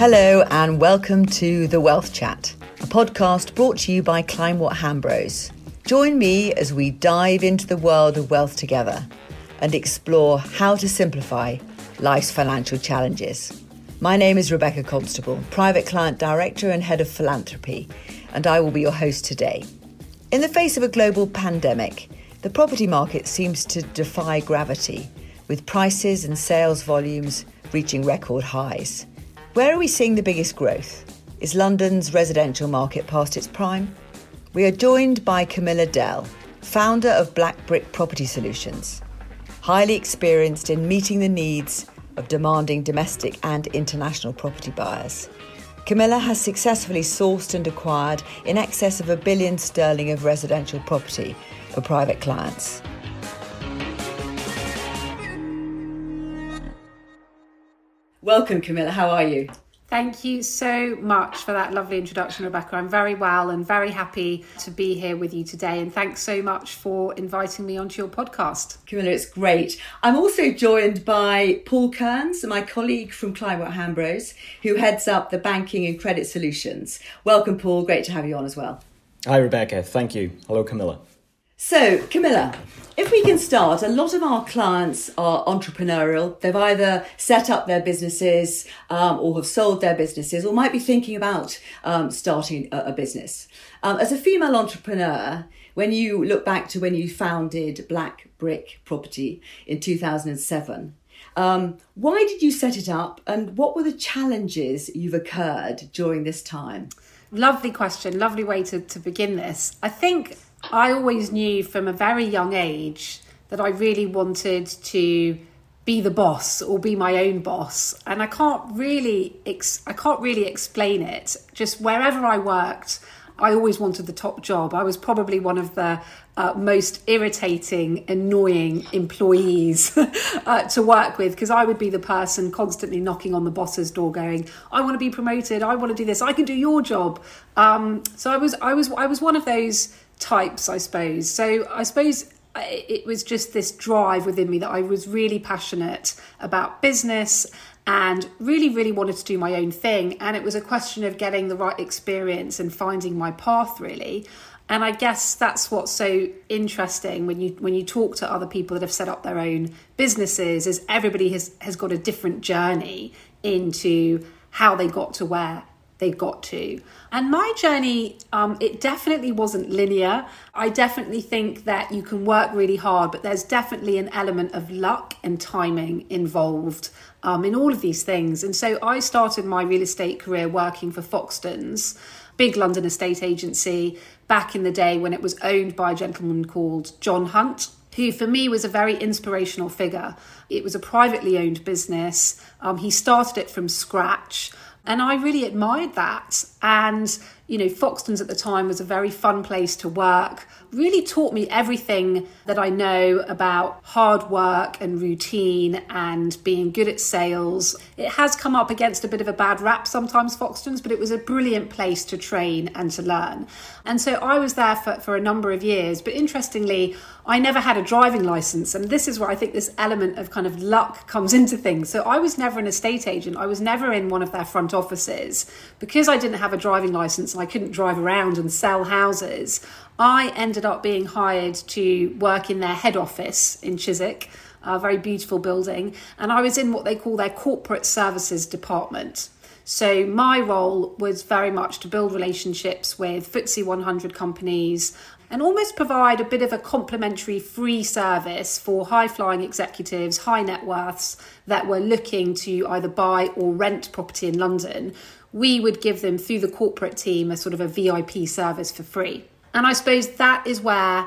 Hello, and welcome to The Wealth Chat, a podcast brought to you by Kleinwort Hambros. Join me as we dive into the world of wealth together and explore how to simplify life's financial challenges. My name is Rebecca Constable, Private Client Director and Head of Philanthropy, and I will be your host today. In the face of a global pandemic, the property market seems to defy gravity, with prices and sales volumes reaching record highs. Where are we seeing the biggest growth? Is London's residential market past its prime? We are joined by Camilla Dell, founder of Black Brick Property Solutions, highly experienced in meeting the needs of demanding domestic and international property buyers. Camilla has successfully sourced and acquired in excess of a billion sterling of residential property for private clients. Welcome, Camilla. How are you? Thank you so much for that lovely introduction, Rebecca. I'm very well and very happy to be here with you today. And thanks so much for inviting me onto your podcast. Camilla, it's great. I'm also joined by Paul Kearns, my colleague from Kleinwort Hambros, who heads up the banking and credit solutions. Welcome, Paul. Great to have you on as well. Hi, Rebecca. Thank you. Hello, Camilla. So, Camilla, if we can start, a lot of our clients are entrepreneurial. They've either set up their businesses um, or have sold their businesses or might be thinking about um, starting a, a business. Um, as a female entrepreneur, when you look back to when you founded Black Brick Property in 2007, um, why did you set it up and what were the challenges you've occurred during this time? Lovely question, lovely way to, to begin this. I think I always knew from a very young age that I really wanted to be the boss or be my own boss and I can't really ex- I can't really explain it just wherever I worked I always wanted the top job. I was probably one of the uh, most irritating, annoying employees uh, to work with because I would be the person constantly knocking on the boss's door, going, "I want to be promoted. I want to do this. I can do your job." Um, so I was, I was, I was one of those types, I suppose. So I suppose uh, it was just this drive within me that I was really passionate about business and really, really wanted to do my own thing. And it was a question of getting the right experience and finding my path, really. And I guess that's what's so interesting when you when you talk to other people that have set up their own businesses is everybody has has got a different journey into how they got to where they got to. And my journey, um, it definitely wasn't linear. I definitely think that you can work really hard, but there's definitely an element of luck and timing involved um, in all of these things. And so I started my real estate career working for Foxtons, big London estate agency, back in the day when it was owned by a gentleman called Jon Hunt who for me was a very inspirational figure. It was a privately owned business. Um, he started it from scratch. And I really admired that. And, you know, Foxtons at the time was a very fun place to work, really taught me everything that I know about hard work and routine and being good at sales. It has come up against a bit of a bad rap sometimes, Foxtons, but it was a brilliant place to train and to learn. And so I was there for, for a number of years. But interestingly, I never had a driving license. And this is where I think this element of kind of luck comes into things. So I was never an estate agent. I was never in one of their front offices. Because I didn't have a driving license I couldn't drive around and sell houses, I ended up being hired to work in their head office in Chiswick, a very beautiful building. And I was in what they call their corporate services department. So my role was very much to build relationships with FTSE 100 companies and almost provide a bit of a complimentary free service for high flying executives, high net worths that were looking to either buy or rent property in London. We would give them through the corporate team a sort of a VIP service for free. And I suppose that is where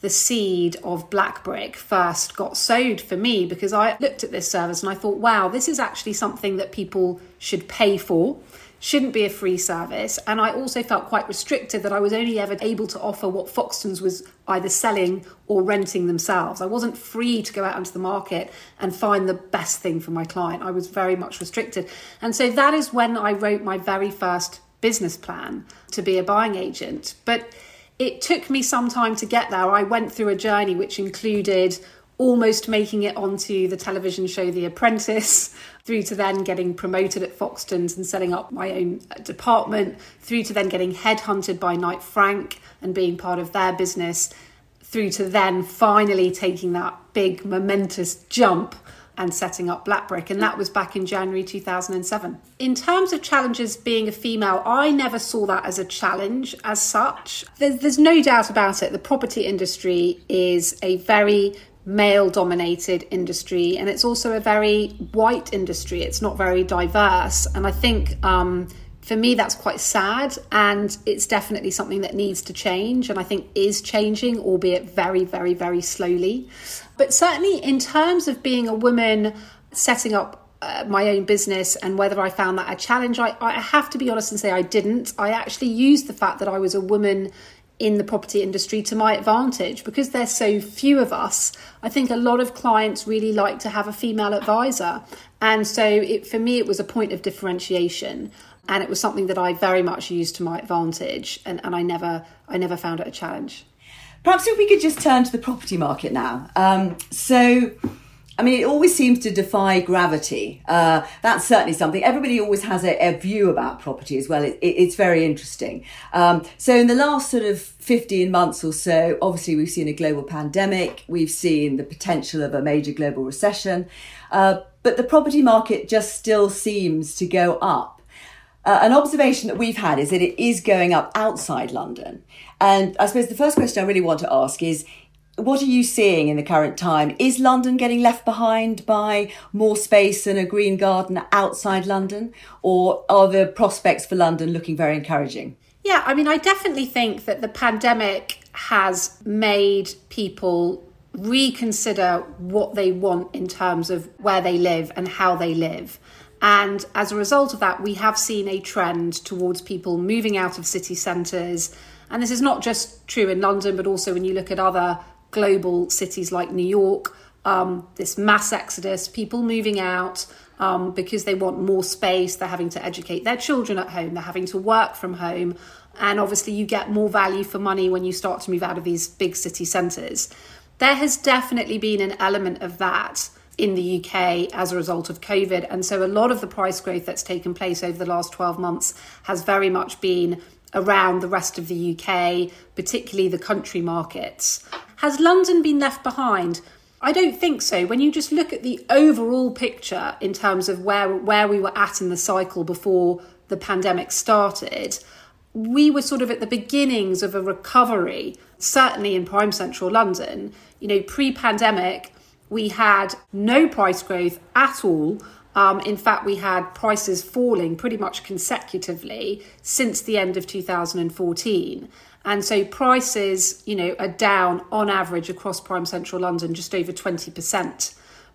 the seed of Black Brick first got sowed for me because I looked at this service and I thought, wow, this is actually something that people should pay for shouldn't be a free service. And I also felt quite restricted that I was only ever able to offer what Foxtons was either selling or renting themselves. I wasn't free to go out into the market and find the best thing for my client. I was very much restricted. And so that is when I wrote my very first business plan to be a buying agent. But it took me some time to get there. I went through a journey which included almost making it onto the television show The Apprentice, through to then getting promoted at Foxtons and setting up my own department, through to then getting headhunted by Knight Frank and being part of their business, through to then finally taking that big momentous jump and setting up Black Brick, and that was back in January 2007. In terms of challenges being a female, I never saw that as a challenge as such. There's, there's no doubt about it. The property industry is a very male dominated industry and it's also a very white industry. It's not very diverse. And I think um, for me, that's quite sad. And it's definitely something that needs to change and I think is changing, albeit very, very, very slowly. But certainly, in terms of being a woman setting up uh, my own business and whether I found that a challenge, I, I have to be honest and say I didn't. I actually used the fact that I was a woman in the property industry to my advantage because there's so few of us. I think a lot of clients really like to have a female advisor. And so it, for me, it was a point of differentiation. And it was something that I very much used to my advantage. And, and I never I never found it a challenge. Perhaps if we could just turn to the property market now. Um, so, I mean, it always seems to defy gravity. Uh, that's certainly something. Everybody always has a, a view about property as well. It, it, it's very interesting. Um, so, in the last sort of 15 months or so, obviously, we've seen a global pandemic, we've seen the potential of a major global recession, uh, but the property market just still seems to go up. Uh, an observation that we've had is that it is going up outside London. And I suppose the first question I really want to ask is what are you seeing in the current time? Is London getting left behind by more space and a green garden outside London? Or are the prospects for London looking very encouraging? Yeah, I mean, I definitely think that the pandemic has made people reconsider what they want in terms of where they live and how they live. And as a result of that, we have seen a trend towards people moving out of city centres. And this is not just true in London, but also when you look at other global cities like New York, um, this mass exodus, people moving out um, because they want more space, they're having to educate their children at home, they're having to work from home. And obviously, you get more value for money when you start to move out of these big city centres. There has definitely been an element of that in the UK as a result of COVID. And so a lot of the price growth that's taken place over the last 12 months has very much been around the rest of the UK, particularly the country markets. Has London been left behind? I don't think so. When you just look at the overall picture in terms of where where we were at in the cycle before the pandemic started, we were sort of at the beginnings of a recovery, certainly in prime central London. You know, pre-pandemic, we had no price growth at all. Um, in fact, we had prices falling pretty much consecutively since the end of 2014. And so prices, you know, are down on average across prime central London just over 20%.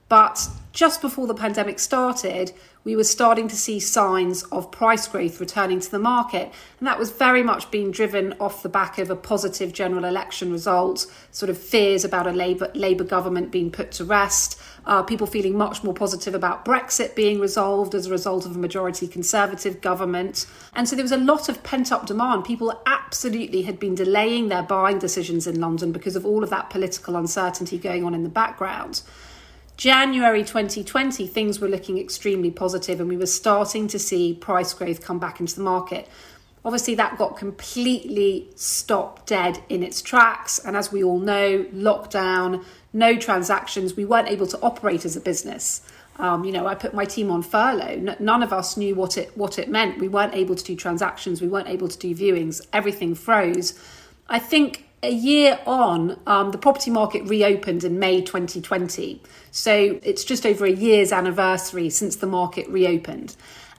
But just before the pandemic started, we were starting to see signs of price growth returning to the market. And that was very much being driven off the back of a positive general election result, sort of fears about a Labour, Labour government being put to rest, uh, people feeling much more positive about Brexit being resolved as a result of a majority Conservative government. And so there was a lot of pent up demand. People absolutely had been delaying their buying decisions in London because of all of that political uncertainty going on in the background. January 2020, things were looking extremely positive and we were starting to see price growth come back into the market. Obviously, that got completely stopped dead in its tracks. And as we all know, lockdown, no transactions, we weren't able to operate as a business. Um, you know, I put my team on furlough. none of us knew what it what it meant. We weren't able to do transactions. We weren't able to do viewings. Everything froze. I think a year on, um, the property market reopened in May 2020. So it's just over a year's anniversary since the market reopened.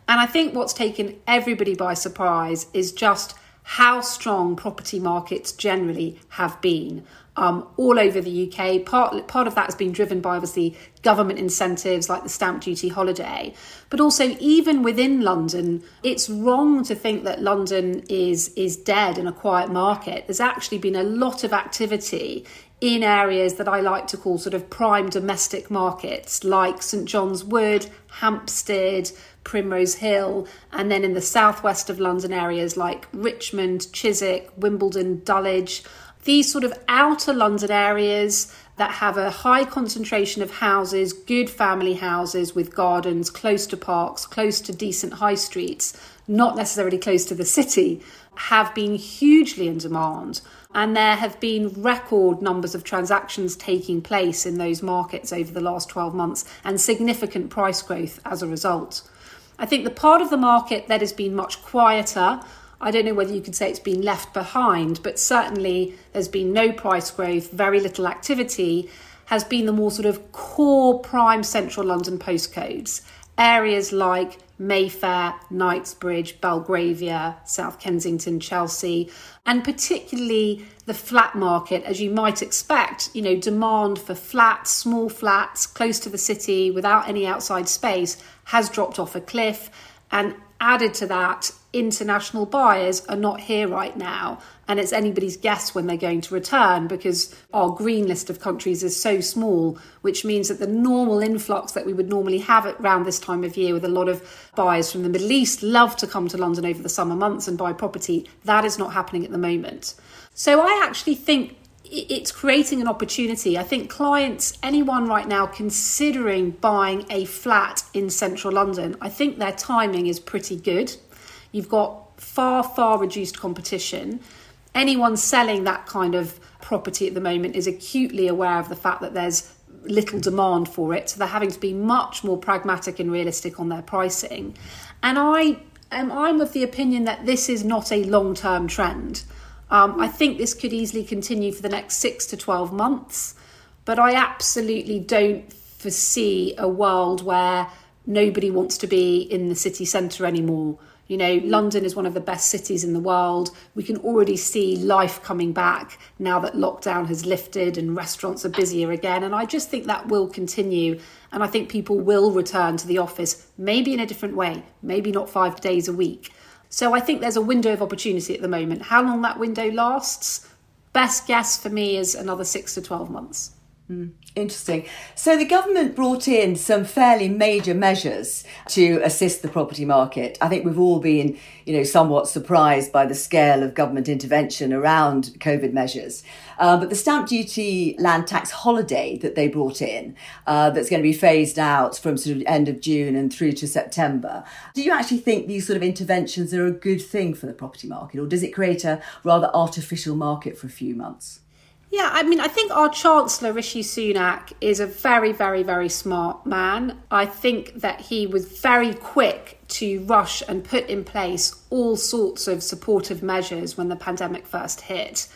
And I think what's taken everybody by surprise is just how strong property markets generally have been um, all over the UK. Part, part of that has been driven by obviously government incentives like the stamp duty holiday. But also, even within London, it's wrong to think that London is, is dead in a quiet market. There's actually been a lot of activity in areas that I like to call sort of prime domestic markets like St John's Wood, Hampstead, Primrose Hill, and then in the southwest of London areas like Richmond, Chiswick, Wimbledon, Dulwich these sort of outer London areas, that have a high concentration of houses, good family houses with gardens, close to parks, close to decent high streets, not necessarily close to the city, have been hugely in demand. And there have been record numbers of transactions taking place in those markets over the last 12 months and significant price growth as a result. I think the part of the market that has been much quieter I don't know whether you could say it's been left behind, but certainly there's been no price growth, very little activity, has been the more sort of core prime central London postcodes. Areas like Mayfair, Knightsbridge, Belgravia, South Kensington, Chelsea, and particularly the flat market, as you might expect, you know, demand for flats, small flats, close to the city, without any outside space, has dropped off a cliff. And added to that, international buyers are not here right now. And it's anybody's guess when they're going to return because our green list of countries is so small, which means that the normal influx that we would normally have around this time of year with a lot of buyers from the Middle East love to come to London over the summer months and buy property, that is not happening at the moment. So I actually think it's creating an opportunity. I think clients, anyone right now considering buying a flat in central London, I think their timing is pretty good. You've got far, far reduced competition. Anyone selling that kind of property at the moment is acutely aware of the fact that there's little demand for it. So they're having to be much more pragmatic and realistic on their pricing. And I am I'm of the opinion that this is not a long term trend. Um, I think this could easily continue for the next six to 12 months, but I absolutely don't foresee a world where nobody wants to be in the city centre anymore. You know, London is one of the best cities in the world. We can already see life coming back now that lockdown has lifted and restaurants are busier again. And I just think that will continue. And I think people will return to the office, maybe in a different way, maybe not five days a week. So I think there's a window of opportunity at the moment. How long that window lasts, best guess for me is another six to 12 months. Mm, interesting. So the government brought in some fairly major measures to assist the property market. I think we've all been, you know, somewhat surprised by the scale of government intervention around COVID measures. Uh, but the stamp duty land tax holiday that they brought in, uh, that's going to be phased out from sort of end of June and through to September. Do you actually think these sort of interventions are a good thing for the property market, or does it create a rather artificial market for a few months? Yeah, I mean, I think our Chancellor, Rishi Sunak, is a very, very, very smart man. I think that he was very quick to rush and put in place all sorts of supportive measures when the pandemic first hit.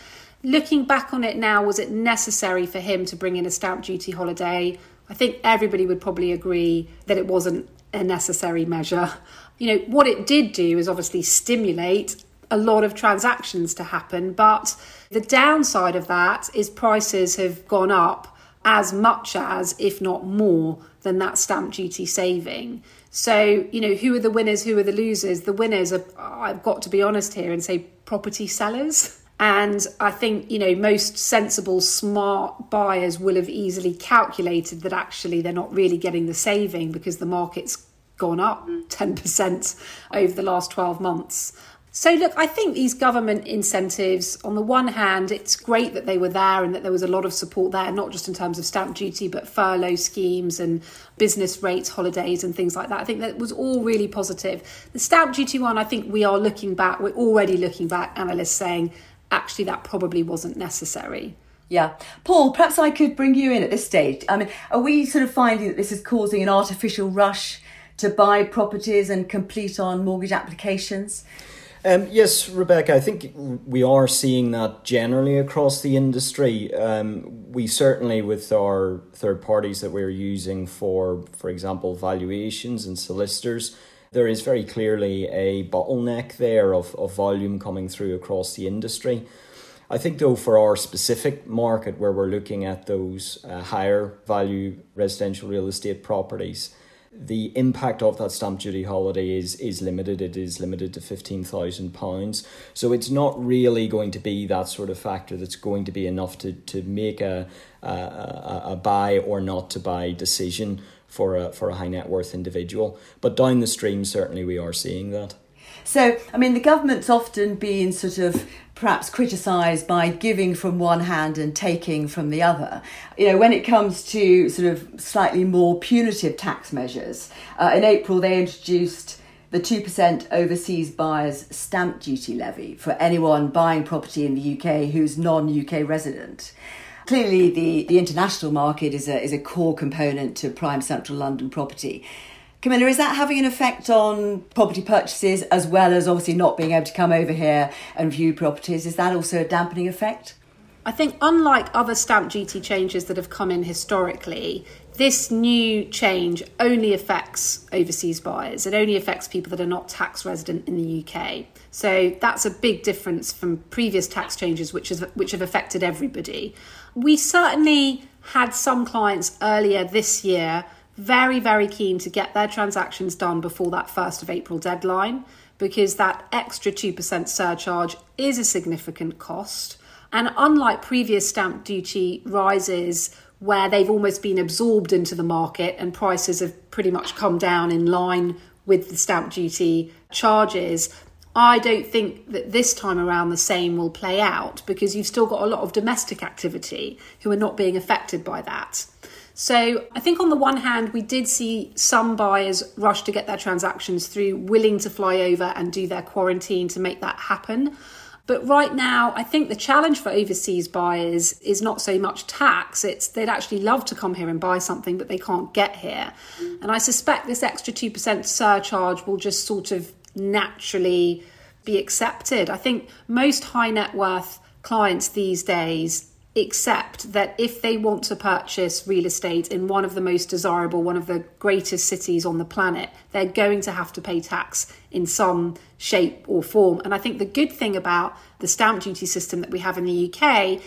Looking back on it now, was it necessary for him to bring in a stamp duty holiday? I think everybody would probably agree that it wasn't a necessary measure. You know, what it did do is obviously stimulate a lot of transactions to happen, but the downside of that is prices have gone up as much as, if not more, than that stamp duty saving. So, you know, who are the winners, who are the losers? The winners are, I've got to be honest here and say property sellers. And I think, you know, most sensible, smart buyers will have easily calculated that actually they're not really getting the saving because the market's gone up 10% over the last 12 months. So, look, I think these government incentives, on the one hand, it's great that they were there and that there was a lot of support there, not just in terms of stamp duty, but furlough schemes and business rates, holidays, and things like that. I think that was all really positive. The stamp duty one, I think we are looking back, we're already looking back, analysts saying actually that probably wasn't necessary. Yeah. Paul, perhaps I could bring you in at this stage. I mean, are we sort of finding that this is causing an artificial rush to buy properties and complete on mortgage applications? Um, yes, Rebecca, I think we are seeing that generally across the industry. Um, we certainly, with our third parties that we're using for, for example, valuations and solicitors, there is very clearly a bottleneck there of, of volume coming through across the industry. I think, though, for our specific market where we're looking at those uh, higher value residential real estate properties, the impact of that stamp duty holiday is is limited. It is limited to fifteen thousand pounds. So it's not really going to be that sort of factor that's going to be enough to to make a a, a buy or not to buy decision for a for a high net worth individual. But down the stream, certainly we are seeing that. So, I mean, the government's often been sort of perhaps criticised by giving from one hand and taking from the other. You know, when it comes to sort of slightly more punitive tax measures, uh, in April they introduced the 2% overseas buyers stamp duty levy for anyone buying property in the UK who's non UK resident. Clearly, the, the international market is a, is a core component to prime central London property. Camilla, is that having an effect on property purchases as well as obviously not being able to come over here and view properties? Is that also a dampening effect? I think, unlike other stamp duty changes that have come in historically, this new change only affects overseas buyers. It only affects people that are not tax resident in the UK. So that's a big difference from previous tax changes, which, is, which have affected everybody. We certainly had some clients earlier this year very, very keen to get their transactions done before that 1st of April deadline because that extra 2% surcharge is a significant cost. And unlike previous stamp duty rises, where they've almost been absorbed into the market and prices have pretty much come down in line with the stamp duty charges, I don't think that this time around the same will play out because you've still got a lot of domestic activity who are not being affected by that. So I think on the one hand, we did see some buyers rush to get their transactions through, willing to fly over and do their quarantine to make that happen. But right now, I think the challenge for overseas buyers is not so much tax, it's they'd actually love to come here and buy something, but they can't get here. And I suspect this extra 2% surcharge will just sort of naturally be accepted. I think most high net worth clients these days except that if they want to purchase real estate in one of the most desirable, one of the greatest cities on the planet, they're going to have to pay tax in some shape or form. And I think the good thing about the stamp duty system that we have in the UK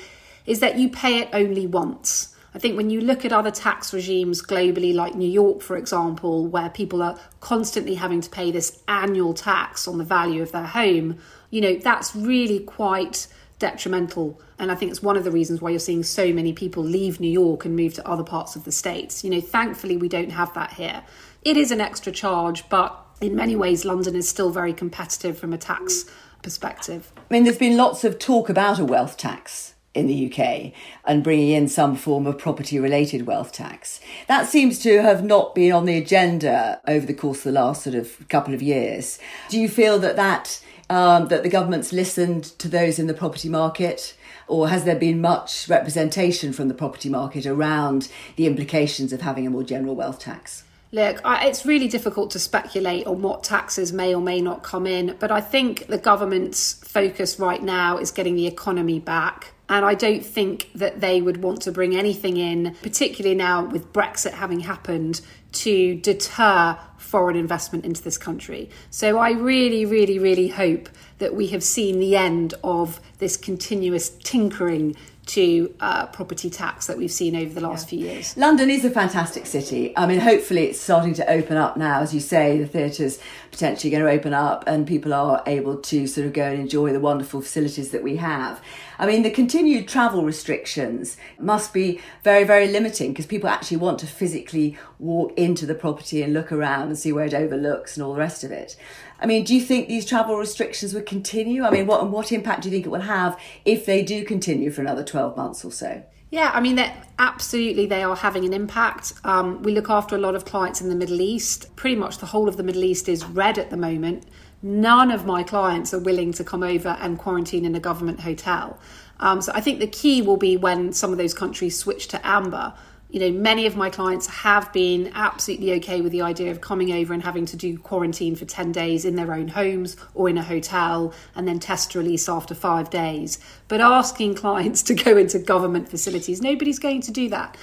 is that you pay it only once. I think when you look at other tax regimes globally, like New York, for example, where people are constantly having to pay this annual tax on the value of their home, you know, that's really quite detrimental. And I think it's one of the reasons why you're seeing so many people leave New York and move to other parts of the States. You know, thankfully, we don't have that here. It is an extra charge, but in many ways, London is still very competitive from a tax perspective. I mean, there's been lots of talk about a wealth tax in the UK and bringing in some form of property related wealth tax. That seems to have not been on the agenda over the course of the last sort of couple of years. Do you feel that that um, that the government's listened to those in the property market? Or has there been much representation from the property market around the implications of having a more general wealth tax? Look, I, it's really difficult to speculate on what taxes may or may not come in, but I think the government's focus right now is getting the economy back. And I don't think that they would want to bring anything in, particularly now with Brexit having happened, to deter foreign investment into this country. So I really, really, really hope that we have seen the end of this continuous tinkering to uh, property tax that we've seen over the last yeah. few years. London is a fantastic city. I mean, hopefully it's starting to open up now. As you say, the theatres potentially going to open up and people are able to sort of go and enjoy the wonderful facilities that we have. I mean, the continued travel restrictions must be very, very limiting because people actually want to physically walk into the property and look around and see where it overlooks and all the rest of it. I mean, do you think these travel restrictions would continue? I mean, what and what impact do you think it will have if they do continue for another 12 months or so? Yeah, I mean, absolutely they are having an impact. Um, we look after a lot of clients in the Middle East. Pretty much the whole of the Middle East is red at the moment. None of my clients are willing to come over and quarantine in a government hotel. Um, so I think the key will be when some of those countries switch to amber you know, many of my clients have been absolutely okay with the idea of coming over and having to do quarantine for 10 days in their own homes or in a hotel and then test release after five days. But asking clients to go into government facilities, nobody's going to do that.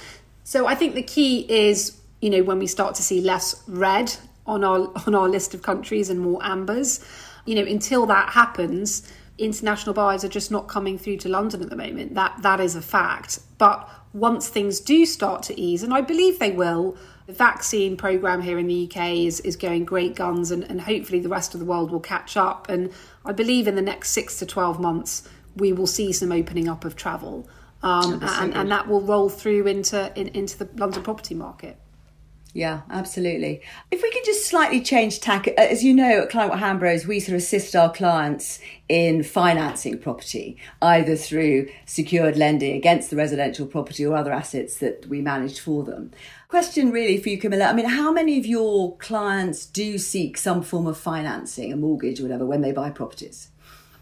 So I think the key is, you know, when we start to see less red on our on our list of countries and more ambers, you know, until that happens, international buyers are just not coming through to London at the moment. That that is a fact. But once things do start to ease, and I believe they will, the vaccine program here in the UK is, is going great guns, and, and hopefully the rest of the world will catch up. And I believe in the next six to 12 months, we will see some opening up of travel. Um, and, and that will roll through into in, into the London property market. Yeah, absolutely. If we can just slightly change tack, uh, as you know, at Kleinwort Hambros, we sort of assist our clients in financing property, either through secured lending against the residential property or other assets that we manage for them. Question really for you, Camilla. I mean, how many of your clients do seek some form of financing, a mortgage or whatever, when they buy properties?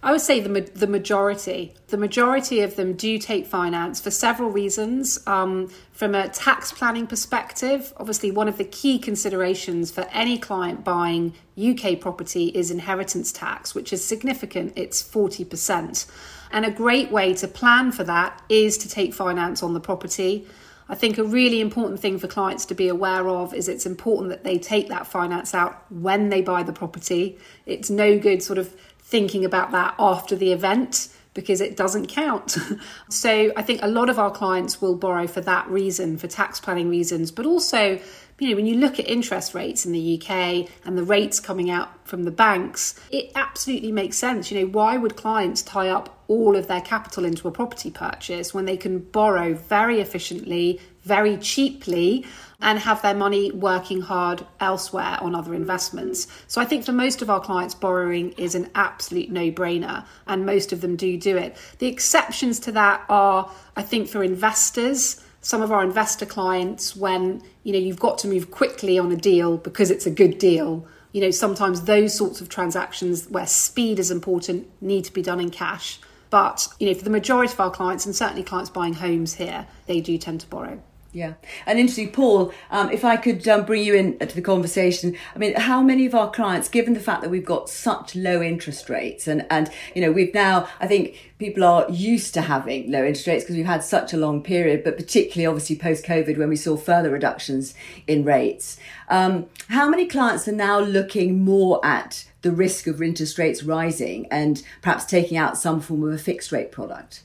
I would say the the majority. The majority of them do take finance for several reasons. Um, from a tax planning perspective, obviously, one of the key considerations for any client buying UK property is inheritance tax, which is significant. It's forty percent, and a great way to plan for that is to take finance on the property. I think a really important thing for clients to be aware of is it's important that they take that finance out when they buy the property. It's no good sort of thinking about that after the event because it doesn't count. so I think a lot of our clients will borrow for that reason, for tax planning reasons, but also, you know, when you look at interest rates in the UK and the rates coming out from the banks, it absolutely makes sense. You know, why would clients tie up all of their capital into a property purchase when they can borrow very efficiently, very cheaply? And have their money working hard elsewhere on other investments. So I think for most of our clients, borrowing is an absolute no brainer, and most of them do do it. The exceptions to that are, I think, for investors. Some of our investor clients, when you know you've got to move quickly on a deal because it's a good deal, you know sometimes those sorts of transactions where speed is important need to be done in cash. But you know, for the majority of our clients, and certainly clients buying homes here, they do tend to borrow. Yeah, and interesting, Paul. Um, if I could um, bring you in to the conversation, I mean, how many of our clients, given the fact that we've got such low interest rates, and and you know, we've now, I think people are used to having low interest rates because we've had such a long period, but particularly obviously post COVID when we saw further reductions in rates. Um, how many clients are now looking more at the risk of interest rates rising and perhaps taking out some form of a fixed rate product?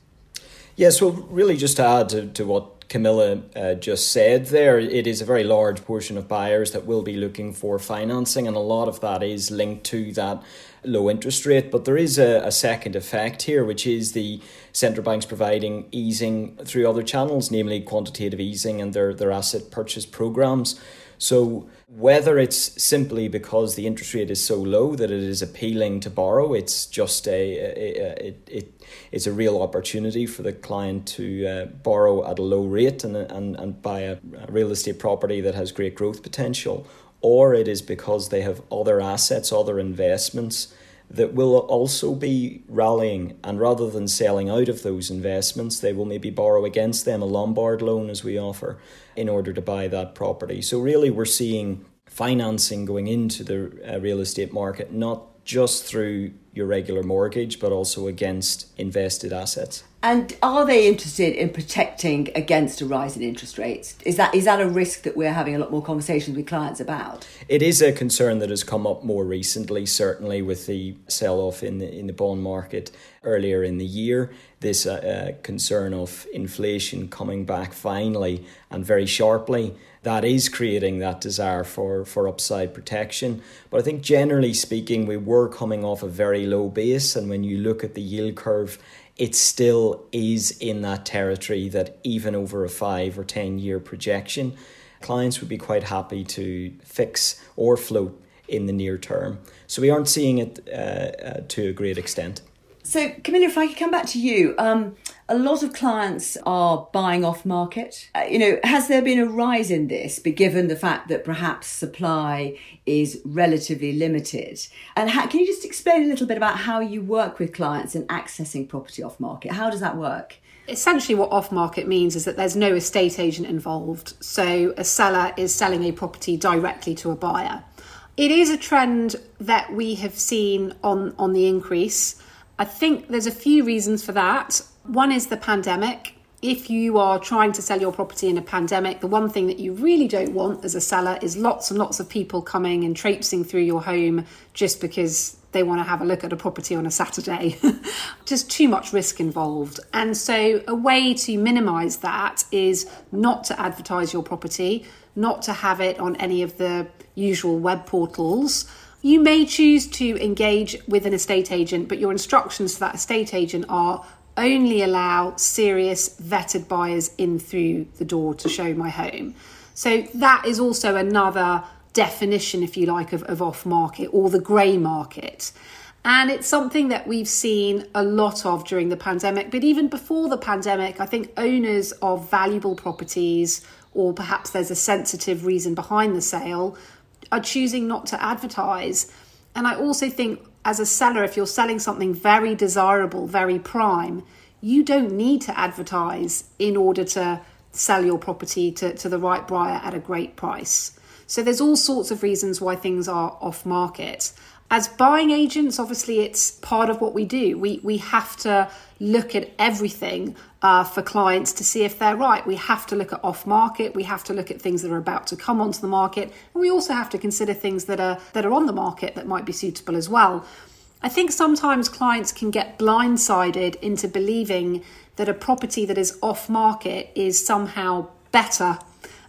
Yes, well, really, just to add to, to what Camilla uh, just said there, it is a very large portion of buyers that will be looking for financing, and a lot of that is linked to that low interest rate. But there is a, a second effect here, which is the central banks providing easing through other channels, namely quantitative easing and their, their asset purchase programs. So whether it's simply because the interest rate is so low that it is appealing to borrow, it's just a, a, a it, it it's a real opportunity for the client to uh, borrow at a low rate and and, and buy a, a real estate property that has great growth potential, or it is because they have other assets, other investments that will also be rallying and rather than selling out of those investments they will maybe borrow against them a lombard loan as we offer in order to buy that property. So really we're seeing financing going into the uh, real estate market not just through your regular mortgage, but also against invested assets. And are they interested in protecting against a rise in interest rates? Is that is that a risk that we're having a lot more conversations with clients about? It is a concern that has come up more recently, certainly with the sell off in the in the bond market earlier in the year. This uh, uh, concern of inflation coming back finally and very sharply that is creating that desire for, for upside protection. But I think generally speaking, we were coming off a very low base, and when you look at the yield curve, it still is in that territory that even over a five or 10 year projection, clients would be quite happy to fix or float in the near term. So we aren't seeing it uh, uh, to a great extent. So, Camilla, if I could come back to you, um, a lot of clients are buying off market. Uh, you know, has there been a rise in this, given the fact that perhaps supply is relatively limited? And how, can you just explain a little bit about how you work with clients in accessing property off market? How does that work? Essentially, what off market means is that there's no estate agent involved. So, a seller is selling a property directly to a buyer. It is a trend that we have seen on, on the increase. I think there's a few reasons for that. One is the pandemic. If you are trying to sell your property in a pandemic, the one thing that you really don't want as a seller is lots and lots of people coming and traipsing through your home just because they want to have a look at a property on a Saturday. just too much risk involved. And so, a way to minimize that is not to advertise your property, not to have it on any of the usual web portals you may choose to engage with an estate agent, but your instructions to that estate agent are only allow serious vetted buyers in through the door to show my home. So that is also another definition, if you like, of, of off market or the grey market. And it's something that we've seen a lot of during the pandemic. But even before the pandemic, I think owners of valuable properties, or perhaps there's a sensitive reason behind the sale, are choosing not to advertise. And I also think, as a seller, if you're selling something very desirable, very prime, you don't need to advertise in order to sell your property to, to the right buyer at a great price. So there's all sorts of reasons why things are off market. As buying agents, obviously, it's part of what we do. We, we have to look at everything uh, for clients to see if they're right. We have to look at off market. We have to look at things that are about to come onto the market. And we also have to consider things that are, that are on the market that might be suitable as well. I think sometimes clients can get blindsided into believing that a property that is off market is somehow better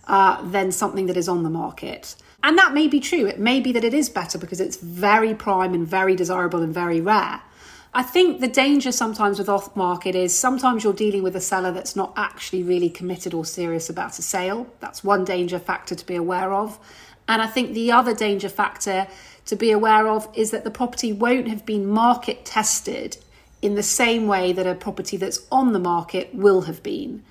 uh, than something that is on the market. And that may be true. It may be that it is better because it's very prime and very desirable and very rare. I think the danger sometimes with off market is sometimes you're dealing with a seller that's not actually really committed or serious about a sale. That's one danger factor to be aware of. And I think the other danger factor to be aware of is that the property won't have been market tested in the same way that a property that's on the market will have been.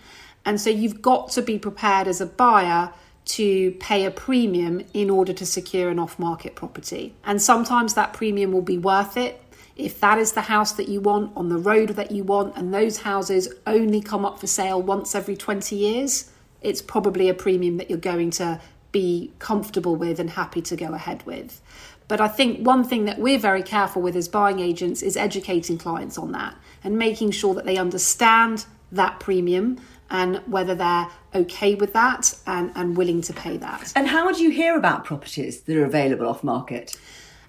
And so you've got to be prepared as a buyer to pay a premium in order to secure an off market property. And sometimes that premium will be worth it. If that is the house that you want on the road that you want, and those houses only come up for sale once every 20 years, it's probably a premium that you're going to be comfortable with and happy to go ahead with. But I think one thing that we're very careful with as buying agents is educating clients on that and making sure that they understand that premium and whether they're okay with that and, and willing to pay that. And how would you hear about properties that are available off market?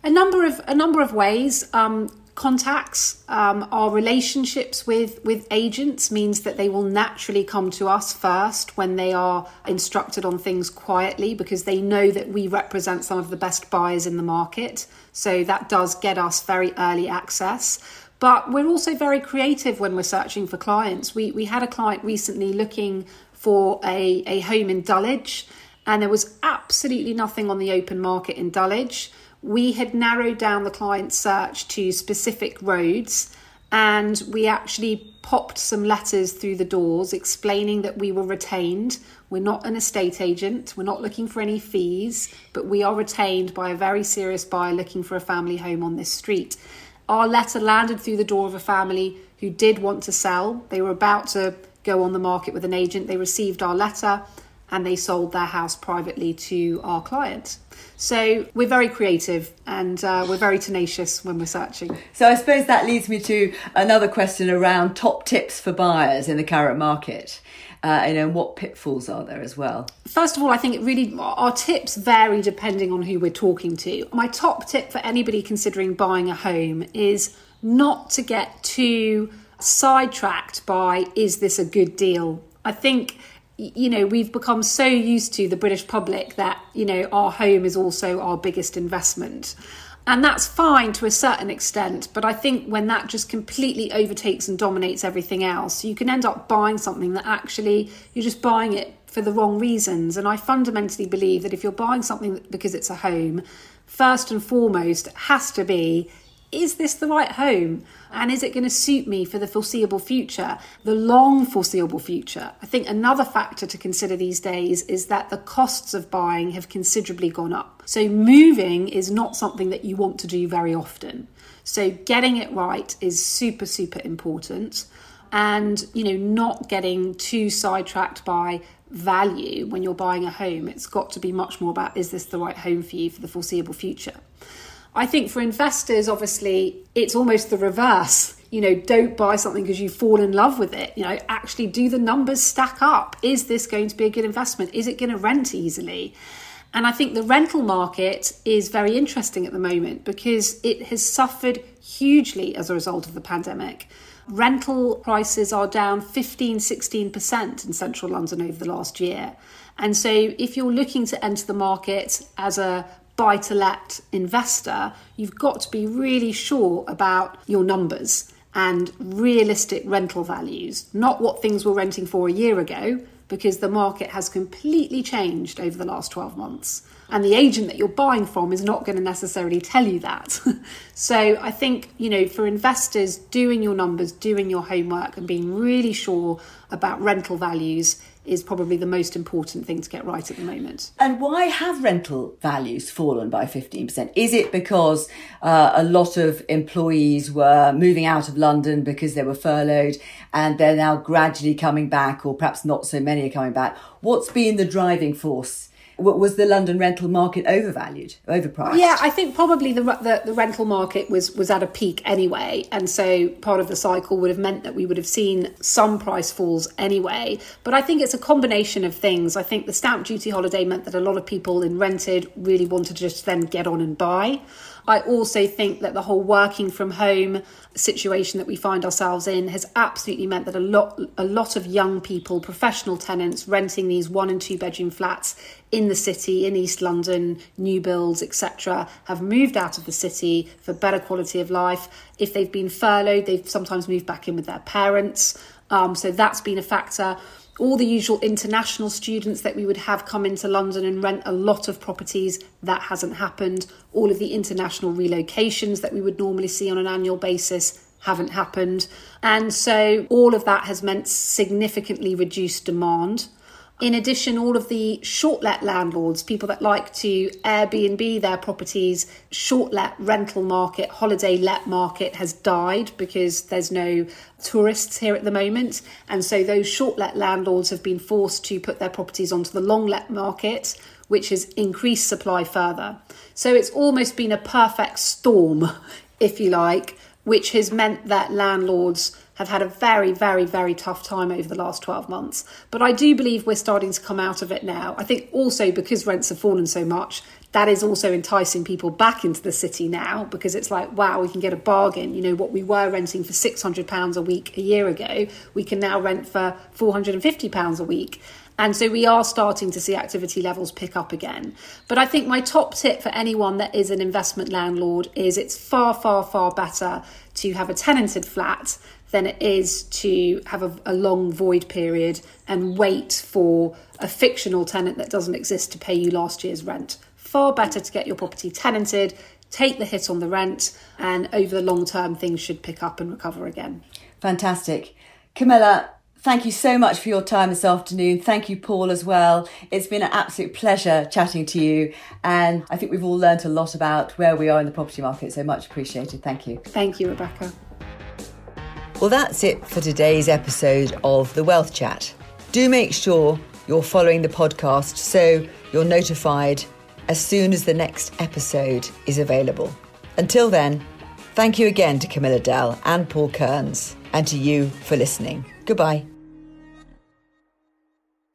A number of a number of ways. Um, contacts um, our relationships with with agents means that they will naturally come to us first when they are instructed on things quietly because they know that we represent some of the best buyers in the market so that does get us very early access but we're also very creative when we're searching for clients. We, we had a client recently looking for a, a home in Dulwich, and there was absolutely nothing on the open market in Dulwich. We had narrowed down the client search to specific roads, and we actually popped some letters through the doors explaining that we were retained. We're not an estate agent, we're not looking for any fees, but we are retained by a very serious buyer looking for a family home on this street. Our letter landed through the door of a family who did want to sell. They were about to go on the market with an agent. They received our letter and they sold their house privately to our client. So we're very creative and uh, we're very tenacious when we're searching. So I suppose that leads me to another question around top tips for buyers in the current market uh, and then what pitfalls are there as well? First of all, I think it really our tips vary depending on who we're talking to. My top tip for anybody considering buying a home is not to get too sidetracked by is this a good deal? I think you know we've become so used to the British public that you know our home is also our biggest investment. And that's fine to a certain extent, but I think when that just completely overtakes and dominates everything else, you can end up buying something that actually you're just buying it for the wrong reasons. And I fundamentally believe that if you're buying something because it's a home, first and foremost, has to be is this the right home? And is it going to suit me for the foreseeable future, the long foreseeable future? I think another factor to consider these days is that the costs of buying have considerably gone up. So, moving is not something that you want to do very often. So, getting it right is super, super important. And, you know, not getting too sidetracked by value when you're buying a home. It's got to be much more about is this the right home for you for the foreseeable future? I think for investors, obviously, it's almost the reverse. You know, don't buy something because you fall in love with it. You know, actually, do the numbers stack up? Is this going to be a good investment? Is it going to rent easily? And I think the rental market is very interesting at the moment because it has suffered hugely as a result of the pandemic. Rental prices are down 15, 16% in central London over the last year. And so, if you're looking to enter the market as a buy to let investor, you've got to be really sure about your numbers and realistic rental values, not what things were renting for a year ago, because the market has completely changed over the last 12 months. And the agent that you're buying from is not going to necessarily tell you that. so I think, you know, for investors, doing your numbers, doing your homework, and being really sure about rental values is probably the most important thing to get right at the moment. And why have rental values fallen by 15%? Is it because uh, a lot of employees were moving out of London because they were furloughed and they're now gradually coming back, or perhaps not so many are coming back? What's been the driving force? Was the London rental market overvalued, overpriced? Yeah, I think probably the, the, the rental market was was at a peak anyway, and so part of the cycle would have meant that we would have seen some price falls anyway. But I think it's a combination of things. I think the stamp duty holiday meant that a lot of people in rented really wanted to just then get on and buy. I also think that the whole working from home situation that we find ourselves in has absolutely meant that a lot a lot of young people, professional tenants renting these one and two bedroom flats in the city, in East London, new builds, etc., have moved out of the city for better quality of life. If they've been furloughed, they've sometimes moved back in with their parents. Um, so that's been a factor all the usual international students that we would have come into London and rent a lot of properties, that hasn't happened. All of the international relocations that we would normally see on an annual basis haven't happened. And so all of that has meant significantly reduced demand. In addition, all of the short let landlords, people that like to Airbnb their properties, short let rental market, holiday let market has died because there's no tourists here at the moment. And so those short let landlords have been forced to put their properties onto the long let market, which has increased supply further. So it's almost been a perfect storm, if you like, which has meant that landlords have had a very, very, very tough time over the last 12 months. But I do believe we're starting to come out of it now. I think also because rents have fallen so much, that is also enticing people back into the city now because it's like, wow, we can get a bargain. You know, what we were renting for £600 a week a year ago, we can now rent for £450 a week. And so we are starting to see activity levels pick up again. But I think my top tip for anyone that is an investment landlord is it's far, far, far better to have a tenanted flat than it is to have a, a, long void period and wait for a fictional tenant that doesn't exist to pay you last year's rent. Far better to get your property tenanted, take the hit on the rent, and over the long term, things should pick up and recover again. Fantastic. Camilla, Thank you so much for your time this afternoon. Thank you, Paul, as well. It's been an absolute pleasure chatting to you. And I think we've all learnt a lot about where we are in the property market. So much appreciated. Thank you. Thank you, Rebecca. Well, that's it for today's episode of The Wealth Chat. Do make sure you're following the podcast so you're notified as soon as the next episode is available. Until then, thank you again to Camilla Dell and Paul Kearns, and to you for listening. Goodbye.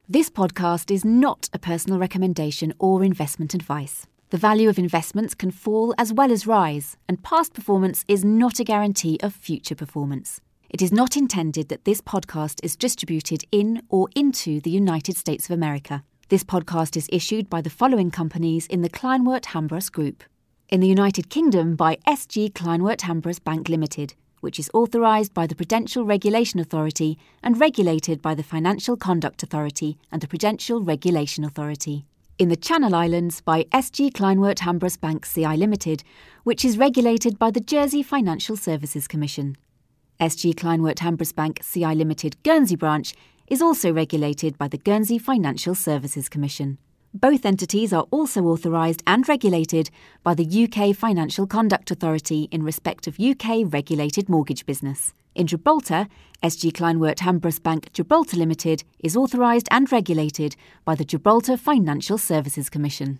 This podcast is not a personal recommendation or investment advice. The value of investments can fall as well as rise, and past performance is not a guarantee of future performance. It is not intended that this podcast is distributed in or into the United States of America. This podcast is issued by the following companies in the Kleinwort Hambros Group. In the United Kingdom by SG Kleinwort Hambros Bank Limited, which is authorised by the Prudential Regulation Authority and regulated by the Financial Conduct Authority and the Prudential Regulation Authority. In the Channel Islands by SG Kleinwort Hambros Bank CI Limited, which is regulated by the Jersey Financial Services Commission. SG Kleinwort Hambros Bank CI Limited Guernsey branch is also regulated by the Guernsey Financial Services Commission. Both entities are also authorised and regulated by the UK Financial Conduct Authority in respect of UK regulated mortgage business. In Gibraltar, SG Kleinwort Hambros Bank Gibraltar Limited is authorised and regulated by the Gibraltar Financial Services Commission.